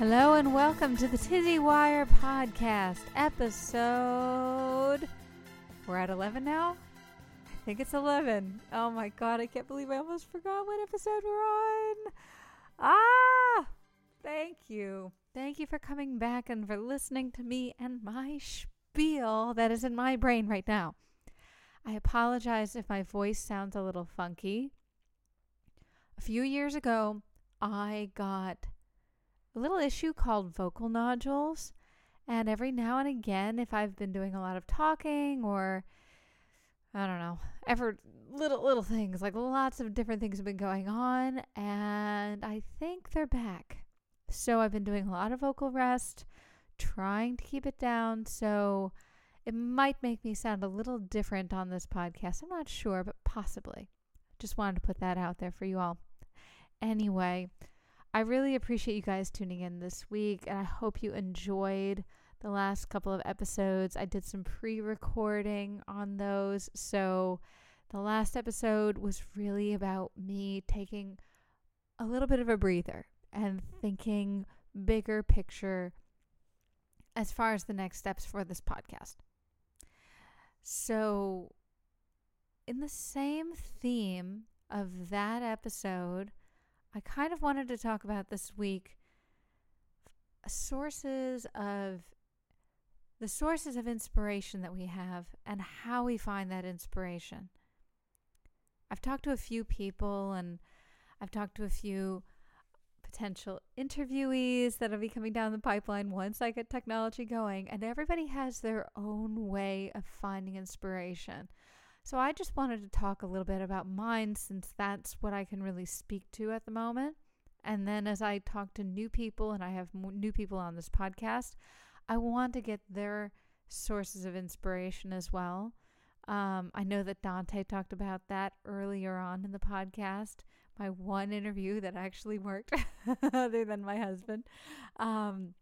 Hello and welcome to the Tizzy Wire podcast episode. We're at 11 now? I think it's 11. Oh my god, I can't believe I almost forgot what episode we're on. Ah! Thank you. Thank you for coming back and for listening to me and my spiel that is in my brain right now. I apologize if my voice sounds a little funky. A few years ago, I got a little issue called vocal nodules. And every now and again, if I've been doing a lot of talking or I don't know, ever little little things, like lots of different things have been going on, and I think they're back. So I've been doing a lot of vocal rest, trying to keep it down. So it might make me sound a little different on this podcast. I'm not sure, but possibly. Just wanted to put that out there for you all. Anyway, I really appreciate you guys tuning in this week, and I hope you enjoyed the last couple of episodes. I did some pre recording on those. So the last episode was really about me taking a little bit of a breather and thinking bigger picture as far as the next steps for this podcast. So, in the same theme of that episode, I kind of wanted to talk about this week sources of the sources of inspiration that we have and how we find that inspiration. I've talked to a few people and I've talked to a few potential interviewees that'll be coming down the pipeline once I get technology going, and everybody has their own way of finding inspiration. So I just wanted to talk a little bit about mine since that's what I can really speak to at the moment. And then as I talk to new people and I have new people on this podcast, I want to get their sources of inspiration as well. Um, I know that Dante talked about that earlier on in the podcast. My one interview that actually worked, other than my husband. Um,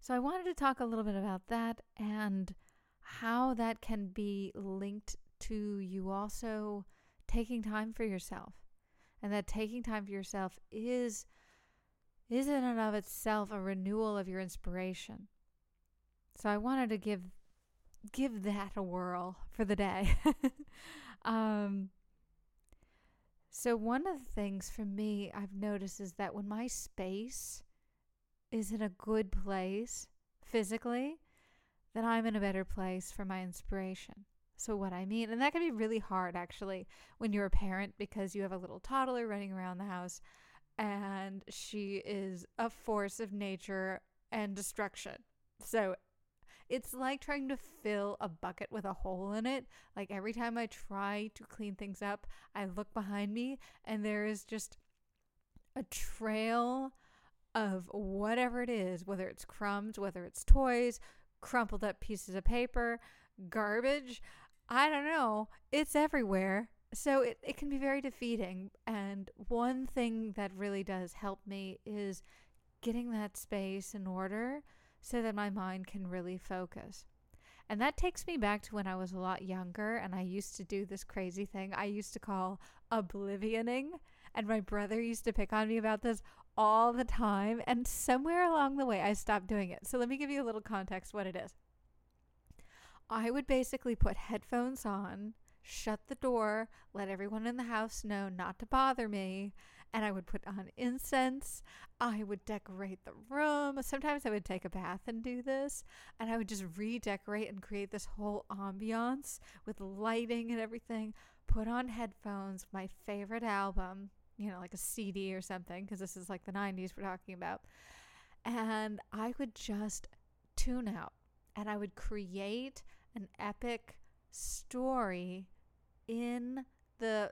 so I wanted to talk a little bit about that and how that can be linked to you also taking time for yourself. And that taking time for yourself is is in and of itself a renewal of your inspiration. So I wanted to give give that a whirl for the day. um, so one of the things for me I've noticed is that when my space is in a good place physically, then I'm in a better place for my inspiration. So, what I mean, and that can be really hard actually when you're a parent because you have a little toddler running around the house and she is a force of nature and destruction. So, it's like trying to fill a bucket with a hole in it. Like every time I try to clean things up, I look behind me and there is just a trail of whatever it is, whether it's crumbs, whether it's toys, crumpled up pieces of paper, garbage. I don't know. It's everywhere. So it, it can be very defeating. And one thing that really does help me is getting that space in order so that my mind can really focus. And that takes me back to when I was a lot younger and I used to do this crazy thing I used to call oblivioning. And my brother used to pick on me about this all the time. And somewhere along the way, I stopped doing it. So let me give you a little context what it is. I would basically put headphones on, shut the door, let everyone in the house know not to bother me, and I would put on incense. I would decorate the room. Sometimes I would take a bath and do this, and I would just redecorate and create this whole ambiance with lighting and everything. Put on headphones, my favorite album, you know, like a CD or something, because this is like the 90s we're talking about. And I would just tune out and I would create an epic story in the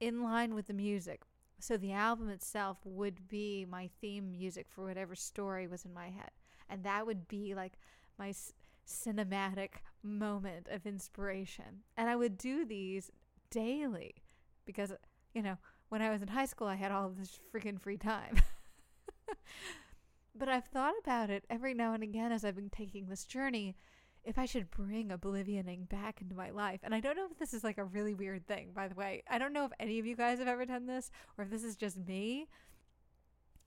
in line with the music. So the album itself would be my theme music for whatever story was in my head. And that would be like my c- cinematic moment of inspiration. And I would do these daily because, you know, when I was in high school, I had all of this freaking free time. but I've thought about it every now and again as I've been taking this journey if I should bring oblivioning back into my life. And I don't know if this is like a really weird thing, by the way. I don't know if any of you guys have ever done this or if this is just me.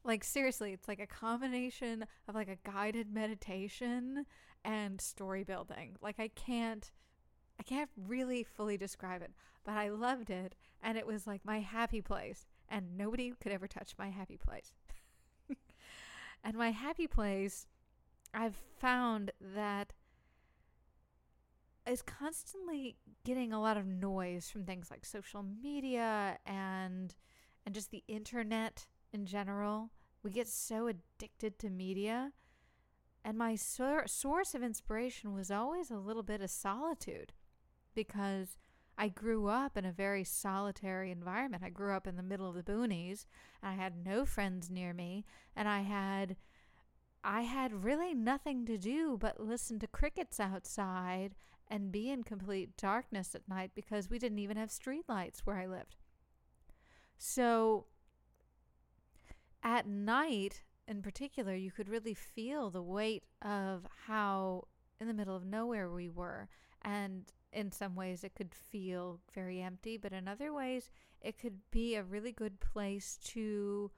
Like seriously, it's like a combination of like a guided meditation and story building. Like I can't I can't really fully describe it, but I loved it and it was like my happy place and nobody could ever touch my happy place. and my happy place I've found that is constantly getting a lot of noise from things like social media and and just the internet in general. We get so addicted to media. And my source of inspiration was always a little bit of solitude because I grew up in a very solitary environment. I grew up in the middle of the boonies and I had no friends near me and I had I had really nothing to do but listen to crickets outside and be in complete darkness at night because we didn't even have streetlights where I lived. So at night in particular, you could really feel the weight of how in the middle of nowhere we were. And in some ways, it could feel very empty, but in other ways, it could be a really good place to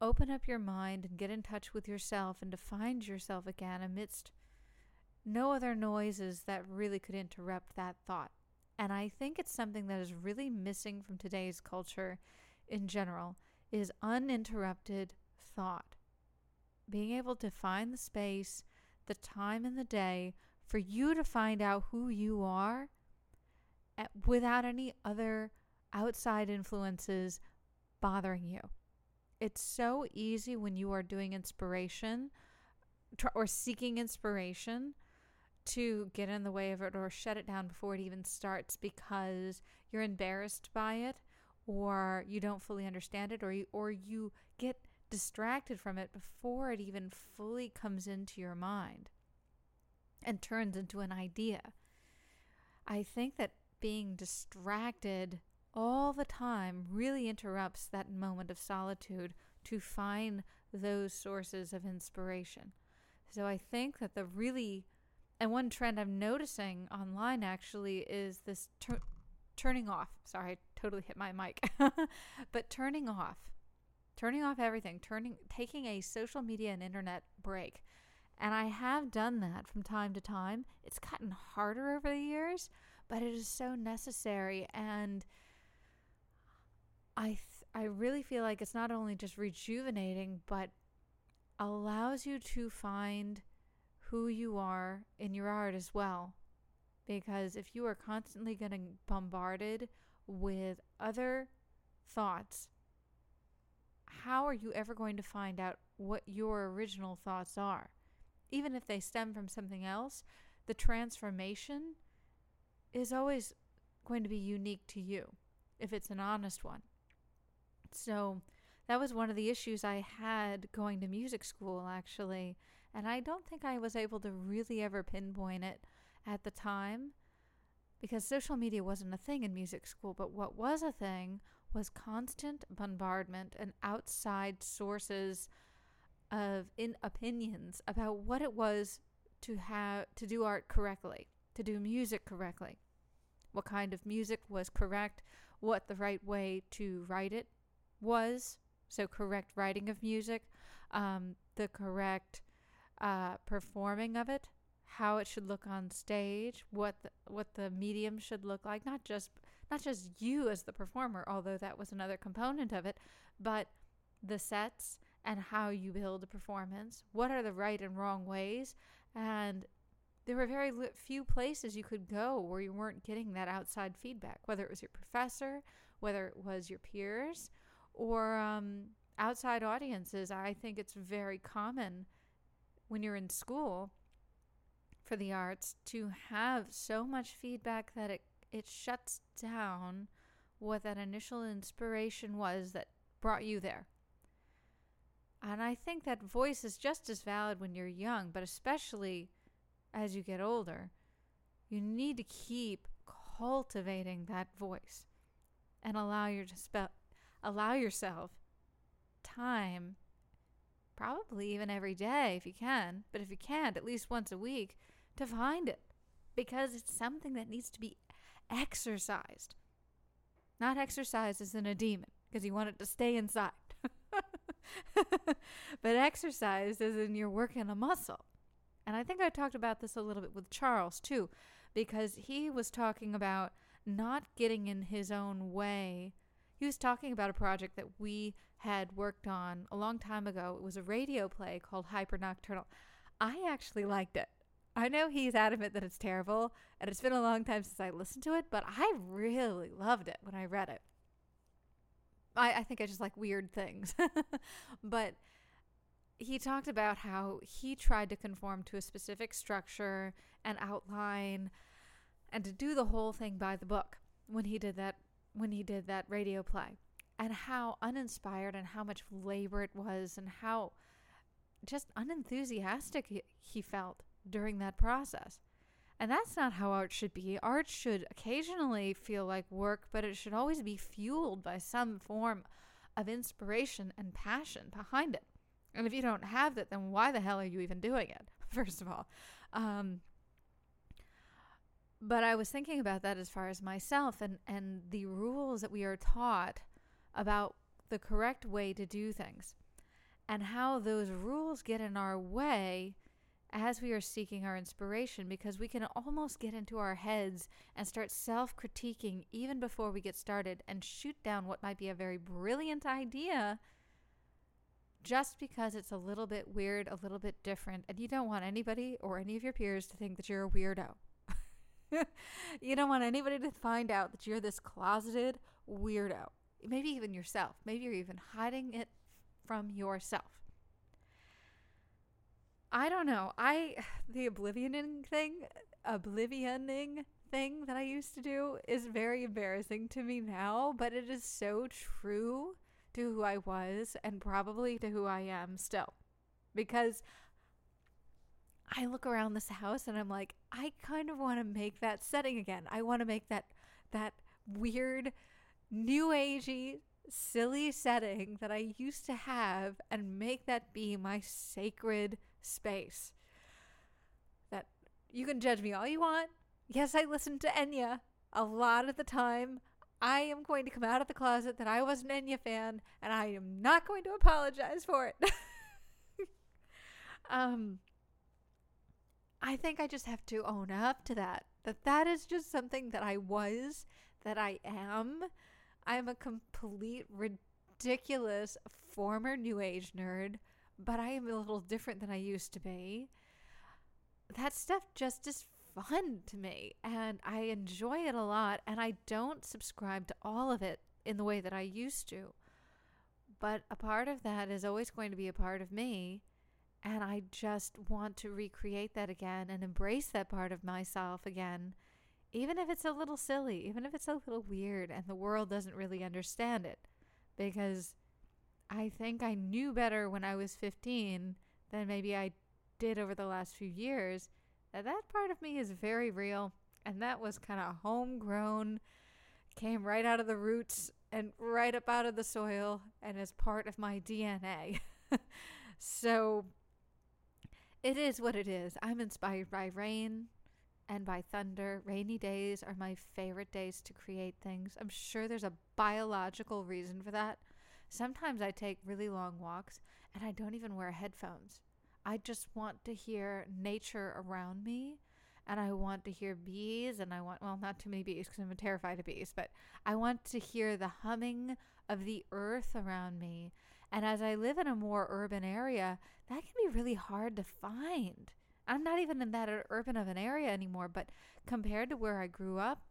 open up your mind and get in touch with yourself and to find yourself again amidst no other noises that really could interrupt that thought. And I think it's something that is really missing from today's culture in general is uninterrupted thought. Being able to find the space, the time in the day for you to find out who you are without any other outside influences bothering you. It's so easy when you are doing inspiration or seeking inspiration to get in the way of it or shut it down before it even starts because you're embarrassed by it or you don't fully understand it or you or you get distracted from it before it even fully comes into your mind and turns into an idea. I think that being distracted all the time really interrupts that moment of solitude to find those sources of inspiration. So I think that the really and one trend I'm noticing online actually is this turning off. Sorry, I totally hit my mic. but turning off. Turning off everything, turning taking a social media and internet break. And I have done that from time to time. It's gotten harder over the years, but it is so necessary and I th- I really feel like it's not only just rejuvenating but allows you to find who you are in your art as well. Because if you are constantly getting bombarded with other thoughts, how are you ever going to find out what your original thoughts are? Even if they stem from something else, the transformation is always going to be unique to you if it's an honest one. So, that was one of the issues I had going to music school, actually. And I don't think I was able to really ever pinpoint it at the time because social media wasn't a thing in music school. But what was a thing was constant bombardment and outside sources of in opinions about what it was to have to do art correctly, to do music correctly. What kind of music was correct, what the right way to write it was, so correct writing of music, um, the correct uh, performing of it, how it should look on stage, what the, what the medium should look like, not just not just you as the performer, although that was another component of it, but the sets and how you build a performance. What are the right and wrong ways? And there were very few places you could go where you weren't getting that outside feedback, whether it was your professor, whether it was your peers, or um, outside audiences. I think it's very common when you're in school for the arts to have so much feedback that it it shuts down what that initial inspiration was that brought you there. And I think that voice is just as valid when you're young, but especially as you get older. You need to keep cultivating that voice and allow your spe- allow yourself time probably even every day if you can, but if you can't, at least once a week to find it because it's something that needs to be exercised. Not exercised as in a demon because you want it to stay inside. but exercise is in you're working a muscle. And I think I talked about this a little bit with Charles too, because he was talking about not getting in his own way. He was talking about a project that we had worked on a long time ago. It was a radio play called Hyper Nocturnal. I actually liked it. I know he's adamant that it's terrible, and it's been a long time since I listened to it, but I really loved it when I read it. I, I think I just like weird things. but he talked about how he tried to conform to a specific structure and outline and to do the whole thing by the book when he did that when he did that radio play and how uninspired and how much labor it was and how just unenthusiastic he, he felt during that process. And that's not how art should be. Art should occasionally feel like work, but it should always be fueled by some form of inspiration and passion behind it. And if you don't have that, then why the hell are you even doing it, first of all? Um, but I was thinking about that as far as myself and, and the rules that we are taught about the correct way to do things and how those rules get in our way as we are seeking our inspiration because we can almost get into our heads and start self critiquing even before we get started and shoot down what might be a very brilliant idea just because it's a little bit weird, a little bit different, and you don't want anybody or any of your peers to think that you're a weirdo. you don't want anybody to find out that you're this closeted weirdo. Maybe even yourself. Maybe you're even hiding it from yourself. I don't know. I the oblivioning thing, oblivioning thing that I used to do is very embarrassing to me now, but it is so true to who I was and probably to who I am still. Because I look around this house and I'm like, I kind of want to make that setting again. I want to make that that weird new agey silly setting that I used to have and make that be my sacred space. That you can judge me all you want. Yes, I listen to Enya a lot of the time. I am going to come out of the closet that I was an Enya fan, and I am not going to apologize for it. um, I think I just have to own up to that. That that is just something that I was, that I am. I'm a complete ridiculous former new age nerd but I am a little different than I used to be. That stuff just is fun to me and I enjoy it a lot and I don't subscribe to all of it in the way that I used to. But a part of that is always going to be a part of me and I just want to recreate that again and embrace that part of myself again even if it's a little silly, even if it's a little weird and the world doesn't really understand it because I think I knew better when I was 15 than maybe I did over the last few years. That that part of me is very real, and that was kind of homegrown, came right out of the roots and right up out of the soil, and is part of my DNA. so it is what it is. I'm inspired by rain and by thunder. Rainy days are my favorite days to create things. I'm sure there's a biological reason for that. Sometimes I take really long walks and I don't even wear headphones. I just want to hear nature around me and I want to hear bees and I want well not too many bees because I'm terrified of bees, but I want to hear the humming of the earth around me. And as I live in a more urban area, that can be really hard to find. I'm not even in that urban of an area anymore, but compared to where I grew up,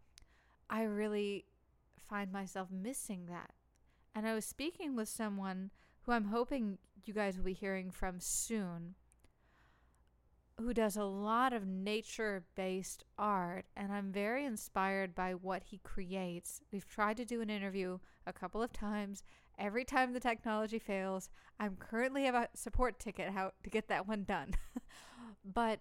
I really find myself missing that. And I was speaking with someone who I'm hoping you guys will be hearing from soon, who does a lot of nature based art. And I'm very inspired by what he creates. We've tried to do an interview a couple of times. Every time the technology fails, I'm currently have a support ticket how to get that one done. but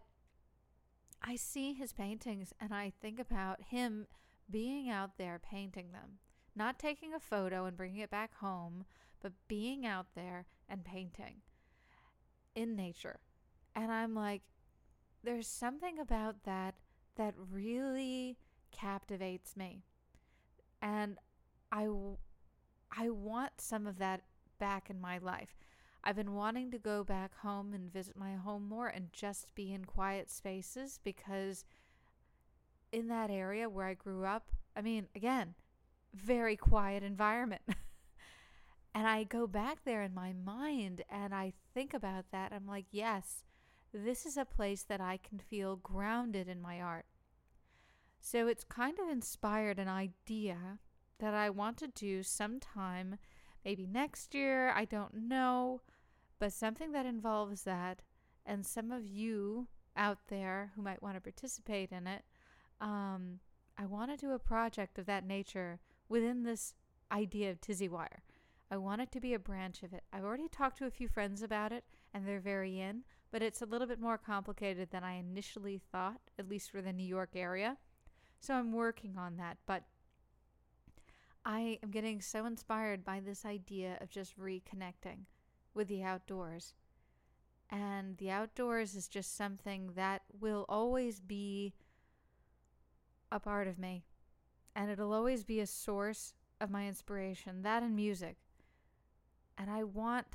I see his paintings and I think about him being out there painting them not taking a photo and bringing it back home, but being out there and painting in nature. And I'm like, there's something about that that really captivates me. And I, I want some of that back in my life. I've been wanting to go back home and visit my home more and just be in quiet spaces because in that area where I grew up, I mean, again, very quiet environment. and I go back there in my mind and I think about that. I'm like, yes, this is a place that I can feel grounded in my art. So it's kind of inspired an idea that I want to do sometime, maybe next year, I don't know, but something that involves that. And some of you out there who might want to participate in it, um, I want to do a project of that nature within this idea of Tizzy Wire. I want it to be a branch of it. I've already talked to a few friends about it, and they're very in, but it's a little bit more complicated than I initially thought, at least for the New York area. So I'm working on that. But I am getting so inspired by this idea of just reconnecting with the outdoors. And the outdoors is just something that will always be a part of me. And it'll always be a source of my inspiration, that and music. And I want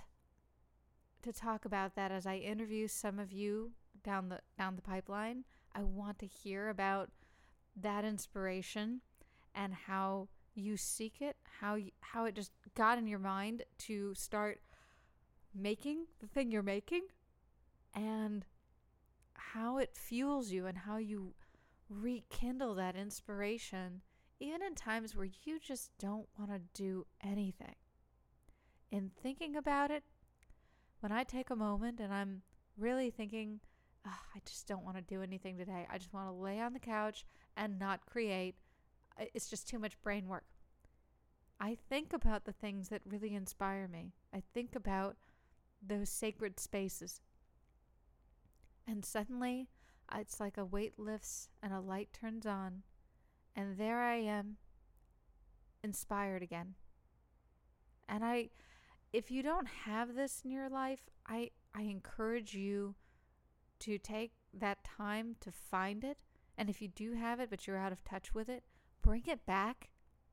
to talk about that as I interview some of you down the down the pipeline. I want to hear about that inspiration and how you seek it, how you, how it just got in your mind to start making the thing you're making and how it fuels you and how you rekindle that inspiration even in times where you just don't want to do anything. In thinking about it, when I take a moment and I'm really thinking, oh, I just don't want to do anything today, I just want to lay on the couch and not create, it's just too much brain work. I think about the things that really inspire me. I think about those sacred spaces. And suddenly, it's like a weight lifts and a light turns on, and there I am, inspired again. And I, if you don't have this in your life, I, I encourage you to take that time to find it. And if you do have it, but you're out of touch with it, bring it back,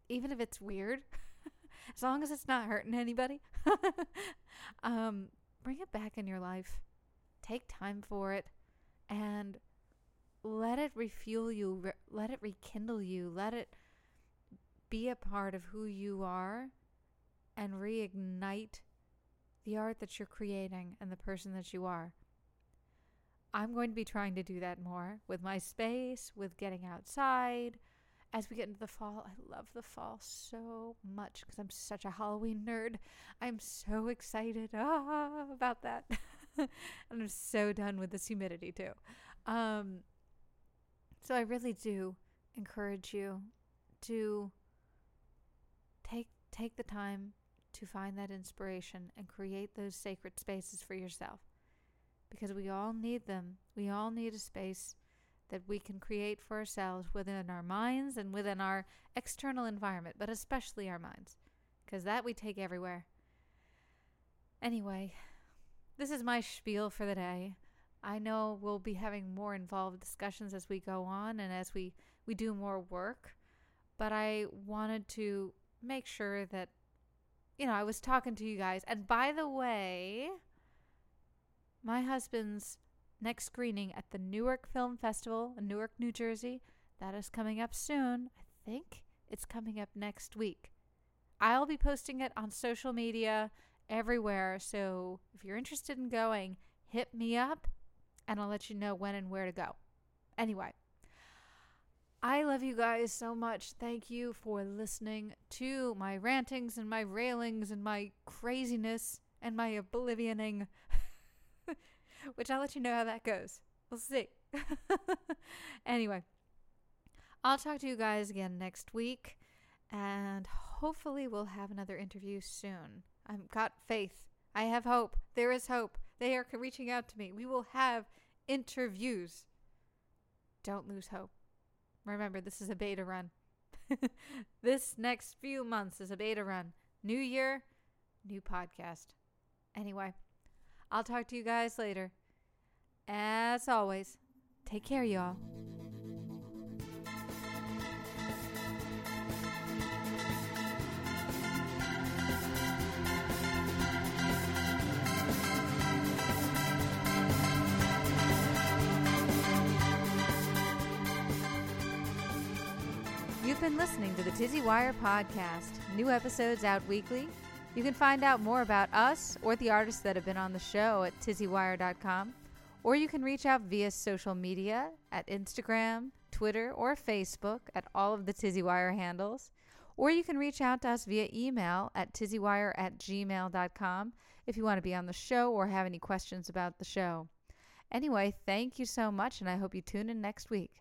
even if it's weird, as long as it's not hurting anybody. um, bring it back in your life. Take time for it and let it refuel you, re- let it rekindle you, let it be a part of who you are and reignite the art that you're creating and the person that you are. I'm going to be trying to do that more with my space, with getting outside. As we get into the fall, I love the fall so much because I'm such a Halloween nerd. I'm so excited ah, about that. and I'm so done with this humidity too. Um, so I really do encourage you to take take the time to find that inspiration and create those sacred spaces for yourself. Because we all need them. We all need a space that we can create for ourselves within our minds and within our external environment, but especially our minds, because that we take everywhere. Anyway, this is my spiel for the day. I know we'll be having more involved discussions as we go on and as we, we do more work. But I wanted to make sure that, you know, I was talking to you guys. And by the way, my husband's next screening at the Newark Film Festival in Newark, New Jersey, that is coming up soon. I think it's coming up next week. I'll be posting it on social media everywhere. So if you're interested in going, hit me up and I'll let you know when and where to go. Anyway, I love you guys so much. Thank you for listening to my rantings and my railings and my craziness and my oblivioning, which I'll let you know how that goes. We'll see. anyway, I'll talk to you guys again next week, and hopefully, we'll have another interview soon. I've got faith. I have hope. There is hope. They are reaching out to me. We will have interviews. Don't lose hope. Remember, this is a beta run. this next few months is a beta run. New year, new podcast. Anyway, I'll talk to you guys later. As always, take care, y'all. Been listening to the Tizzy Wire podcast. New episodes out weekly. You can find out more about us or the artists that have been on the show at tizzywire.com, or you can reach out via social media at Instagram, Twitter, or Facebook at all of the Tizzy Wire handles. Or you can reach out to us via email at tizzywire at gmail.com if you want to be on the show or have any questions about the show. Anyway, thank you so much, and I hope you tune in next week.